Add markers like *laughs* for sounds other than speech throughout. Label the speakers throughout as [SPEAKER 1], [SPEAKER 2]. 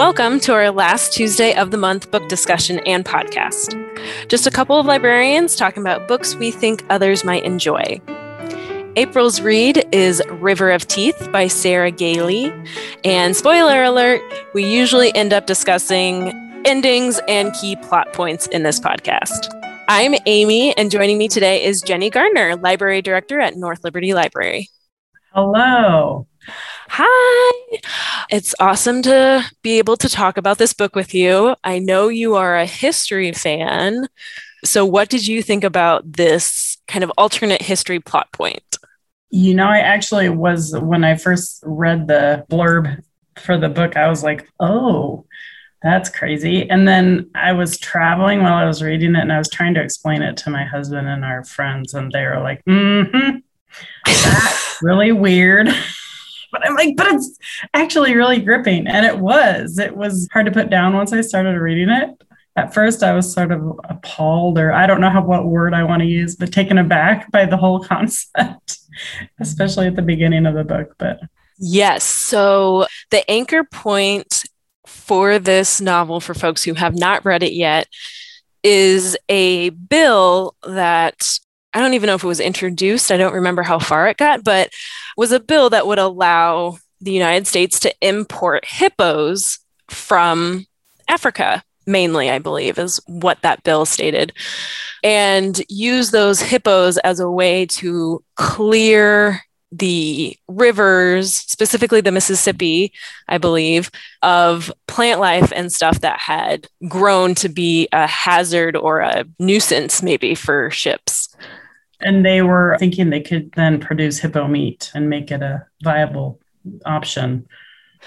[SPEAKER 1] Welcome to our last Tuesday of the month book discussion and podcast. Just a couple of librarians talking about books we think others might enjoy. April's read is River of Teeth by Sarah Gailey. And spoiler alert, we usually end up discussing endings and key plot points in this podcast. I'm Amy, and joining me today is Jenny Gardner, Library Director at North Liberty Library.
[SPEAKER 2] Hello.
[SPEAKER 1] Hi. It's awesome to be able to talk about this book with you. I know you are a history fan. So, what did you think about this kind of alternate history plot point?
[SPEAKER 2] You know, I actually was, when I first read the blurb for the book, I was like, oh, that's crazy. And then I was traveling while I was reading it and I was trying to explain it to my husband and our friends, and they were like, mm hmm, that's *laughs* really weird. But I'm like, but it's actually really gripping. And it was. It was hard to put down once I started reading it. At first, I was sort of appalled, or I don't know how, what word I want to use, but taken aback by the whole *laughs* concept, especially at the beginning of the book. But
[SPEAKER 1] yes. So the anchor point for this novel, for folks who have not read it yet, is a bill that I don't even know if it was introduced. I don't remember how far it got, but was a bill that would allow the United States to import hippos from Africa, mainly, I believe, is what that bill stated, and use those hippos as a way to clear the rivers, specifically the Mississippi, I believe, of plant life and stuff that had grown to be a hazard or a nuisance, maybe for ships.
[SPEAKER 2] And they were thinking they could then produce hippo meat and make it a viable option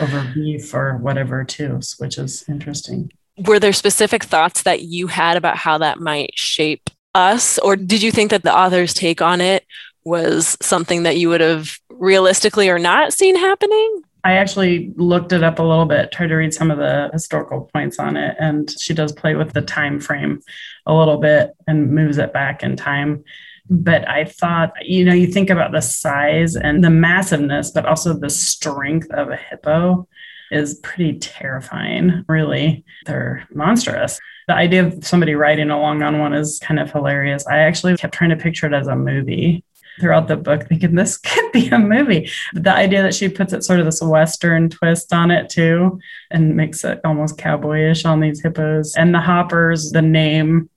[SPEAKER 2] over beef or whatever, too, which is interesting.
[SPEAKER 1] Were there specific thoughts that you had about how that might shape us? Or did you think that the author's take on it was something that you would have realistically or not seen happening?
[SPEAKER 2] I actually looked it up a little bit, tried to read some of the historical points on it, and she does play with the time frame a little bit and moves it back in time. But I thought, you know, you think about the size and the massiveness, but also the strength of a hippo is pretty terrifying, really. They're monstrous. The idea of somebody riding along on one is kind of hilarious. I actually kept trying to picture it as a movie throughout the book, thinking this *laughs* could be a movie. But the idea that she puts it sort of this Western twist on it too, and makes it almost cowboyish on these hippos. And the hoppers, the name,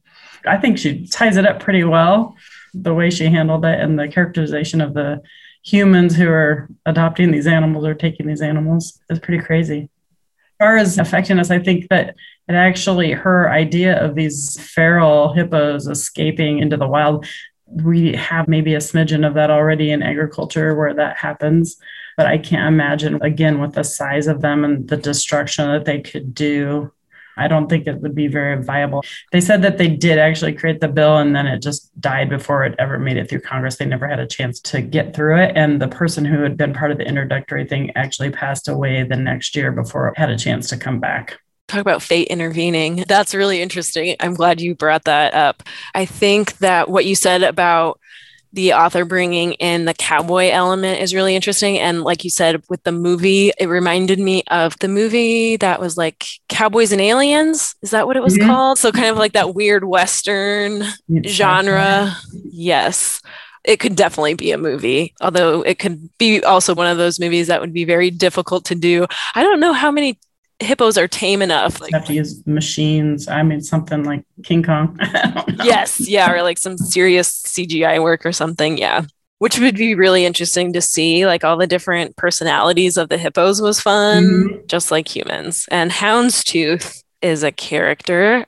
[SPEAKER 2] I think she ties it up pretty well the way she handled it and the characterization of the humans who are adopting these animals or taking these animals is pretty crazy. As far as affecting us, I think that it actually her idea of these feral hippos escaping into the wild. We have maybe a smidgen of that already in agriculture where that happens, but I can't imagine again with the size of them and the destruction that they could do I don't think it would be very viable. They said that they did actually create the bill and then it just died before it ever made it through Congress. They never had a chance to get through it. And the person who had been part of the introductory thing actually passed away the next year before it had a chance to come back
[SPEAKER 1] talk about fate intervening. That's really interesting. I'm glad you brought that up. I think that what you said about the author bringing in the cowboy element is really interesting. And like you said, with the movie, it reminded me of the movie that was like Cowboys and Aliens. Is that what it was mm-hmm. called? So kind of like that weird Western it's genre. Yes. It could definitely be a movie, although it could be also one of those movies that would be very difficult to do. I don't know how many hippos are tame enough.
[SPEAKER 2] Like, have to use machines. I mean, something like King Kong. *laughs*
[SPEAKER 1] yes, yeah, or like some serious CGI work or something. Yeah, which would be really interesting to see. Like all the different personalities of the hippos was fun, mm-hmm. just like humans. And Houndstooth is a character.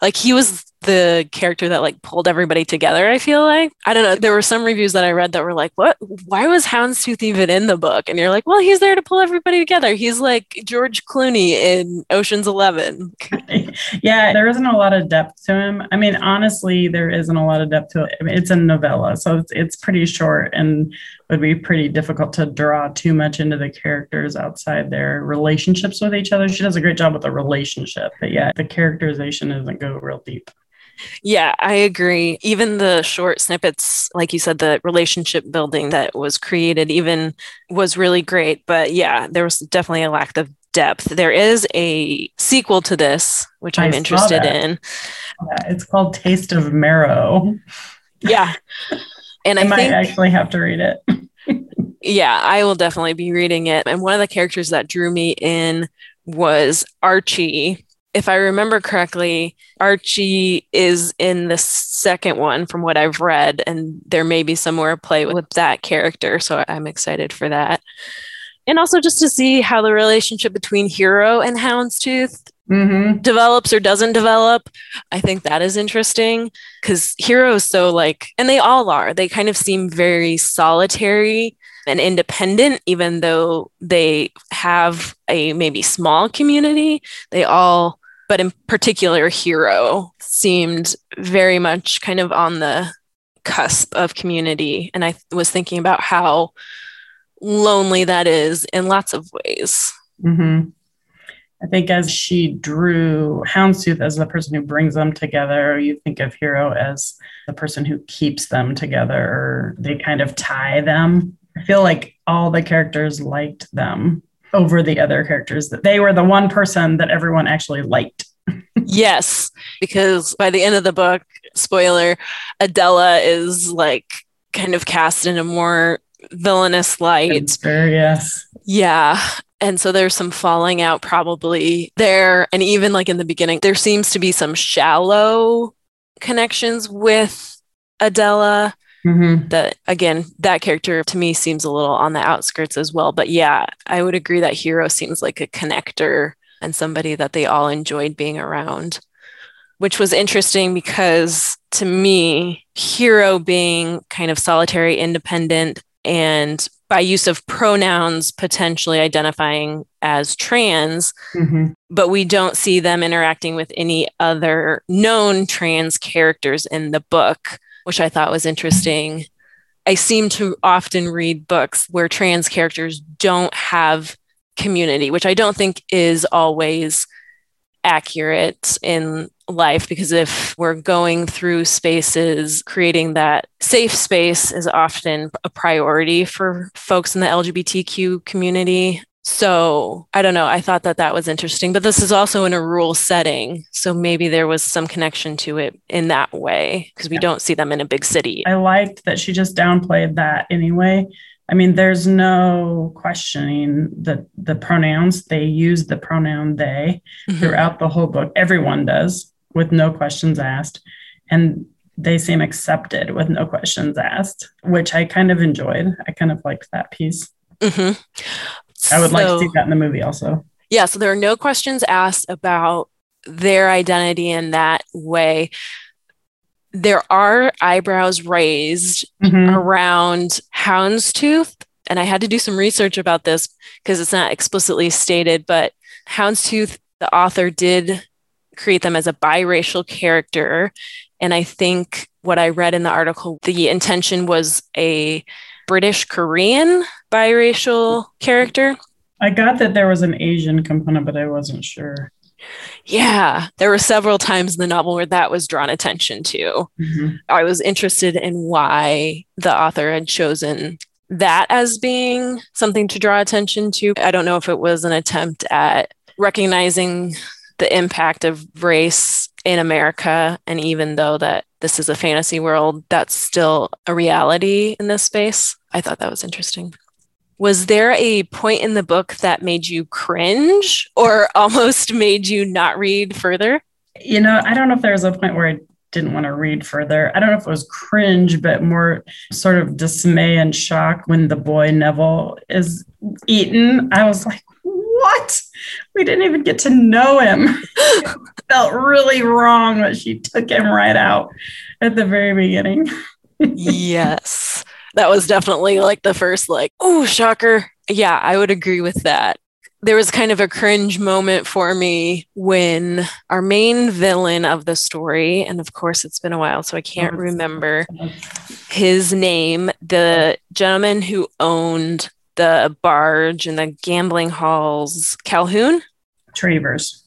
[SPEAKER 1] Like he was the character that like pulled everybody together i feel like. I don't know. There were some reviews that i read that were like what? Why was houndstooth even in the book? And you're like well he's there to pull everybody together. He's like george clooney in oceans 11 *laughs*
[SPEAKER 2] yeah there isn't a lot of depth to him. I mean honestly there isn't a lot of depth to it. I mean, it's a novella so it's, it's pretty short and would be pretty difficult to draw too much into the characters outside their relationships with each other. She does a great job with the relationship but yeah the characterization doesn't go real deep
[SPEAKER 1] yeah, I agree. Even the short snippets, like you said, the relationship building that was created even was really great. But yeah, there was definitely a lack of depth. There is a sequel to this, which I I'm interested in.
[SPEAKER 2] Yeah, it's called Taste of Marrow.
[SPEAKER 1] Yeah.
[SPEAKER 2] And I, I might think, actually have to read it.
[SPEAKER 1] yeah, I will definitely be reading it. And one of the characters that drew me in was Archie. If I remember correctly, Archie is in the second one from what I've read, and there may be some more play with that character. So I'm excited for that and also just to see how the relationship between Hero and Houndstooth mm-hmm. develops or doesn't develop. I think that is interesting because Hero is so like, and they all are, they kind of seem very solitary and independent, even though they have a maybe small community. They all, but in particular, Hero seemed very much kind of on the cusp of community. And I was thinking about how lonely that is in lots of ways.
[SPEAKER 2] Mm-hmm. I think as she drew Houndstooth as the person who brings them together, you think of Hero as the person who keeps them together, or they kind of tie them. I feel like all the characters liked them over the other characters, that they were the one person that everyone actually liked.
[SPEAKER 1] yes, because by the end of the book, spoiler, Adela is like kind of cast in a more villainous light.
[SPEAKER 2] yes.
[SPEAKER 1] Yeah. And so there's some falling out probably there. And even like in the beginning, there seems to be some shallow connections with Adela. Mm-hmm. That again, that character to me seems a little on the outskirts as well. But yeah, I would agree that Hero seems like a connector and somebody that they all enjoyed being around, which was interesting because to me, Hero being kind of solitary, independent, and by use of pronouns potentially identifying as trans, mm-hmm. but we don't see them interacting with any other known trans characters in the book, which I thought was interesting. I seem to often read books where trans characters don't have community, which I don't think is always accurate in life because if we're going through spaces, creating that safe space is often a priority for folks in the LGBTQ community. So I don't know. I thought that that was interesting, but this is also in a rural setting. So maybe there was some connection to it in that way because we yeah. don't see them in a big city.
[SPEAKER 2] I liked that she just downplayed that anyway. I mean, there's no questioning the the pronouns. They use the pronoun they mm-hmm. throughout the whole book. Everyone does with no questions asked. And they seem accepted with no questions asked, which I kind of enjoyed. I kind of liked that piece. Mm-hmm. I would so, like to see that in the movie also.
[SPEAKER 1] Yeah. So there are no questions asked about their identity in that way. There are eyebrows raised mm-hmm. around Houndstooth. And I had to do some research about this because it's not explicitly stated, but Houndstooth, the author, did create them as a biracial character. And I think what I read in the article, the intention was a British Korean biracial character.
[SPEAKER 2] I got that there was an Asian component, but I wasn't sure.
[SPEAKER 1] Yeah, there were several times in the novel where that was drawn attention to. Mm-hmm. I was interested in why the author had chosen that as being something to draw attention to. I don't know if it was an attempt at recognizing the impact of race in America. And even though that this is a fantasy world, that's still a reality in this space. I thought that was interesting. Was there a point in the book that made you cringe or *laughs* almost made you not read further?
[SPEAKER 2] You know, I don't know if there was a point where I didn't want to read further. I don't know if it was cringe, but more sort of dismay and shock when the boy Neville is eaten. I was like, what? We didn't even get to know him. *laughs* felt really wrong that she took him right out at the very beginning. *laughs*
[SPEAKER 1] yes. That was definitely like the first, like, oh, shocker. Yeah, I would agree with that. There was kind of a cringe moment for me when our main villain of the story, and of course it's been a while, so I can't remember his name, the gentleman who owned the barge and the gambling halls. Calhoun?
[SPEAKER 2] Travers.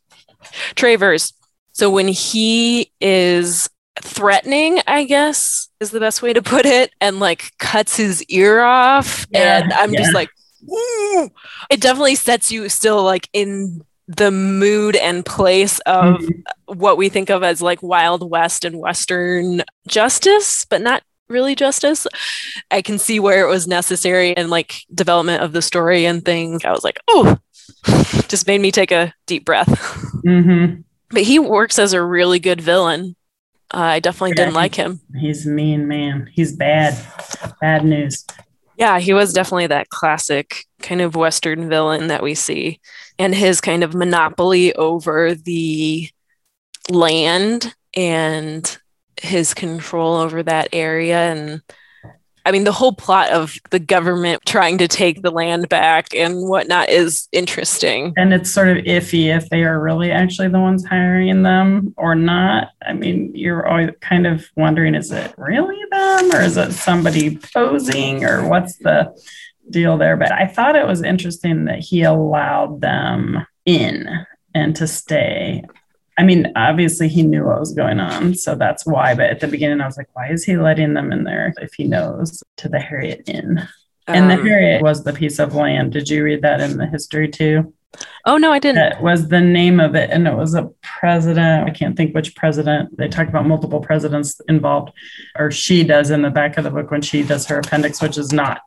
[SPEAKER 1] Travers. So when he is threatening, I guess is the best way to put it, and like cuts his ear off. Yeah, and I'm yeah. just like, Ooh. It definitely sets you still like in the mood and place of mm-hmm. what we think of as like Wild West and Western justice, but not really justice. I can see where it was necessary and like development of the story and things. I was like, oh, *laughs* just made me take a deep breath. Mm-hmm. But he works as a really good villain. Uh, I definitely yeah, didn't like him.
[SPEAKER 2] He's mean, man. He's bad. Bad news.
[SPEAKER 1] Yeah, he was definitely that classic kind of Western villain that we see. And his kind of monopoly over the land and his control over that area and I mean, the whole plot of the government trying to take the land back and whatnot is interesting.
[SPEAKER 2] And it's sort of iffy if they are really actually the ones hiring them or not. I mean, you're always kind of wondering is it really them or is it somebody posing or what's the deal there? But I thought it was interesting that he allowed them in and to stay. I mean, obviously he knew what was going on, so that's why. But at the beginning, I was like, why is he letting them in there if he knows to the Harriet Inn? And the um, Harriet was the piece of land. Did you read that in the history too?
[SPEAKER 1] Oh no, I didn't.
[SPEAKER 2] It was the name of it, and it was a president. I can't think which president. They talk about multiple presidents involved, or she does in the back of the book when she does her appendix, which is not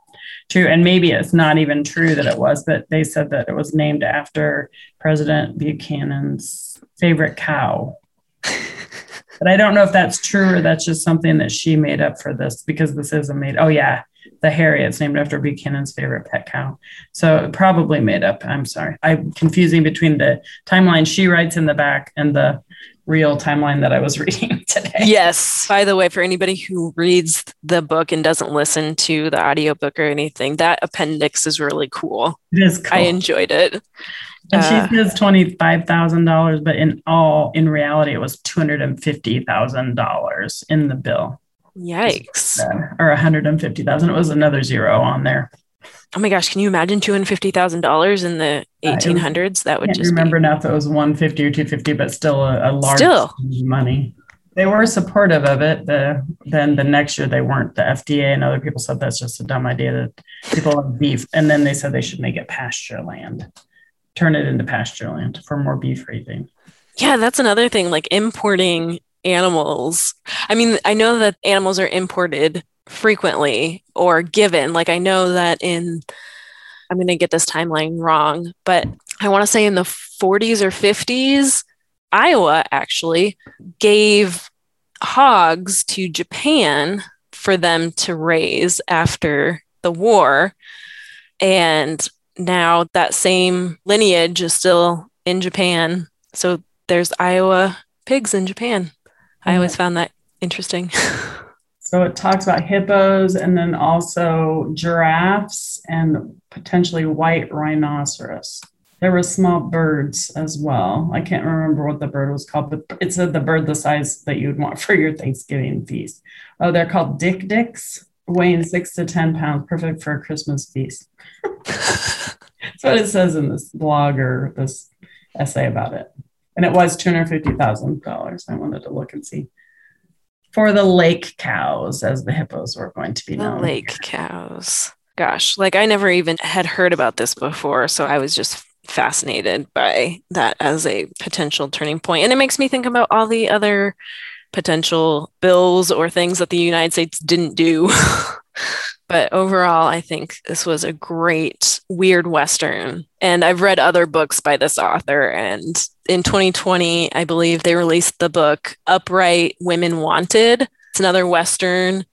[SPEAKER 2] true. And maybe it's not even true that it was, but they said that it was named after President Buchanan's favorite cow. but I don't know if that's true or that's just something that she made up for this because this is a made. Oh yeah, the Harriet's named after Buchanan's favorite pet cow. So probably made up. I'm sorry. I'm confusing between the timeline she writes in the back and the real timeline that I was *laughs* reading today.
[SPEAKER 1] Yes. By the way, for anybody who reads the book and doesn't listen to the audiobook or anything, that appendix is really cool.
[SPEAKER 2] It is cool.
[SPEAKER 1] I enjoyed it.
[SPEAKER 2] And uh, she says twenty five thousand dollars, but in all, in reality, it was two hundred and fifty thousand dollars in the bill.
[SPEAKER 1] Yikes!
[SPEAKER 2] Or one hundred and fifty thousand. It was another zero on there.
[SPEAKER 1] Oh my gosh! Can you imagine two hundred fifty thousand dollars in the eighteen hundreds? That would just
[SPEAKER 2] remember
[SPEAKER 1] be...
[SPEAKER 2] now if it was one fifty or two fifty, but still a, a large still. money. They were supportive of it. The, then the next year they weren't. The FDA and other people said that's just a dumb idea that people have beef, and then they said they should make it pasture land turn it into pasture land for more beef raising.
[SPEAKER 1] Yeah, that's another thing, like importing animals. I mean, I know that animals are imported frequently or given. Like, I know that in, I'm going to get this timeline wrong, but I want to say in the 40s or 50s, Iowa actually gave hogs to Japan for them to raise after the war. And now that same lineage is still in Japan. So there's Iowa pigs in Japan. I always mm. found that interesting. *laughs*
[SPEAKER 2] so it talks about hippos and then also giraffes and potentially white rhinoceros. There were small birds as well. I can't remember what the bird was called, but it said the bird the size that you'd want for your Thanksgiving feast. Oh, they're called dik diks, weighing six to 10 pounds, perfect for a Christmas feast. That's what it says in this blog or this essay about it. And it was $250,000. I wanted to look and see. For the lake cows, as the hippos were going to be known.
[SPEAKER 1] The lake cows. Gosh, like I never even had heard about this before. So I was just fascinated by that as a potential turning point. And it makes me think about all the other potential bills or things that the United States didn't do *laughs* But overall, I think this was a great weird Western. And I've read other books by this author. And in 2020, I believe they released the book Upright Women Wanted. It's another Western,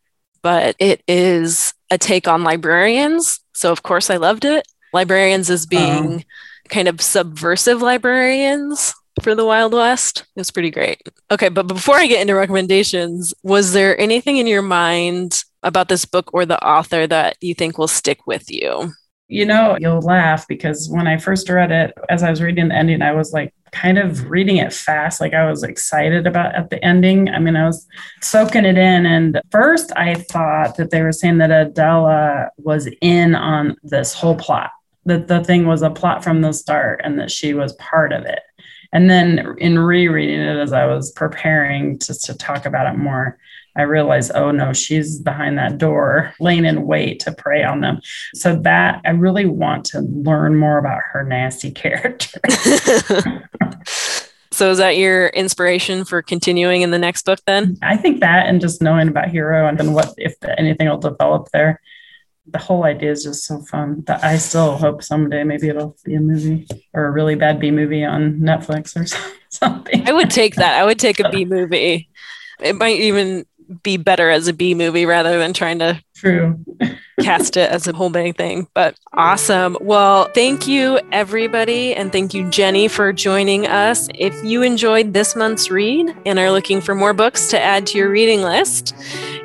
[SPEAKER 1] but it is a take on librarians. So, of course, I loved it. Librarians as being um, kind of subversive librarians for the Wild West. It was pretty great. Okay, but before I get into recommendations, was there anything in your mind about this book or the author that you think will stick with you?
[SPEAKER 2] You know, you'll laugh because when I first read it, as I was reading the ending, I was like kind of reading it fast. Like I was excited about at the ending. I mean, I was soaking it in. And first, I thought that they were saying that Adela was in on this whole plot, that the thing was a plot from the start and that she was part of it. And then in rereading it as I was preparing just to talk about it more, I realize, oh no, she's behind that door, laying in wait to prey on them. So that I really want to learn more about her nasty *laughs* character. *laughs*
[SPEAKER 1] so is that your inspiration for continuing in the next book then?
[SPEAKER 2] I think that and just knowing about Hero and then what if anything will develop there the whole idea is just so fun that I still hope someday maybe it'll be a movie or a really bad B movie on Netflix or *laughs* something.
[SPEAKER 1] I would take that. I would take a B movie. It might even be better as a B movie rather than trying to
[SPEAKER 2] True. *laughs*
[SPEAKER 1] cast it as a whole big thing. But awesome. Well, thank you, everybody. And thank you, Jenny, for joining us. If you enjoyed this month's read and are looking for more books to add to your reading list,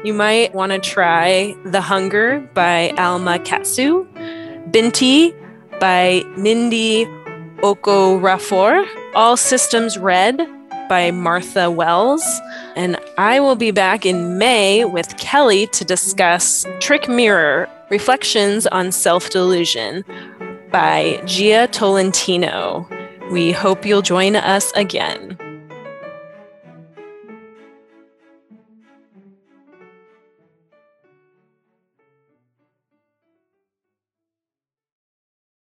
[SPEAKER 1] you might want to try The Hunger by Alma Katsu, Binti by Nnedi Okorafor, All Systems Red by Martha Wells. And I will be back in May with Kelly to discuss Trick Mirror Reflections on Self Delusion by Jia Tolentino. We hope you'll join us again.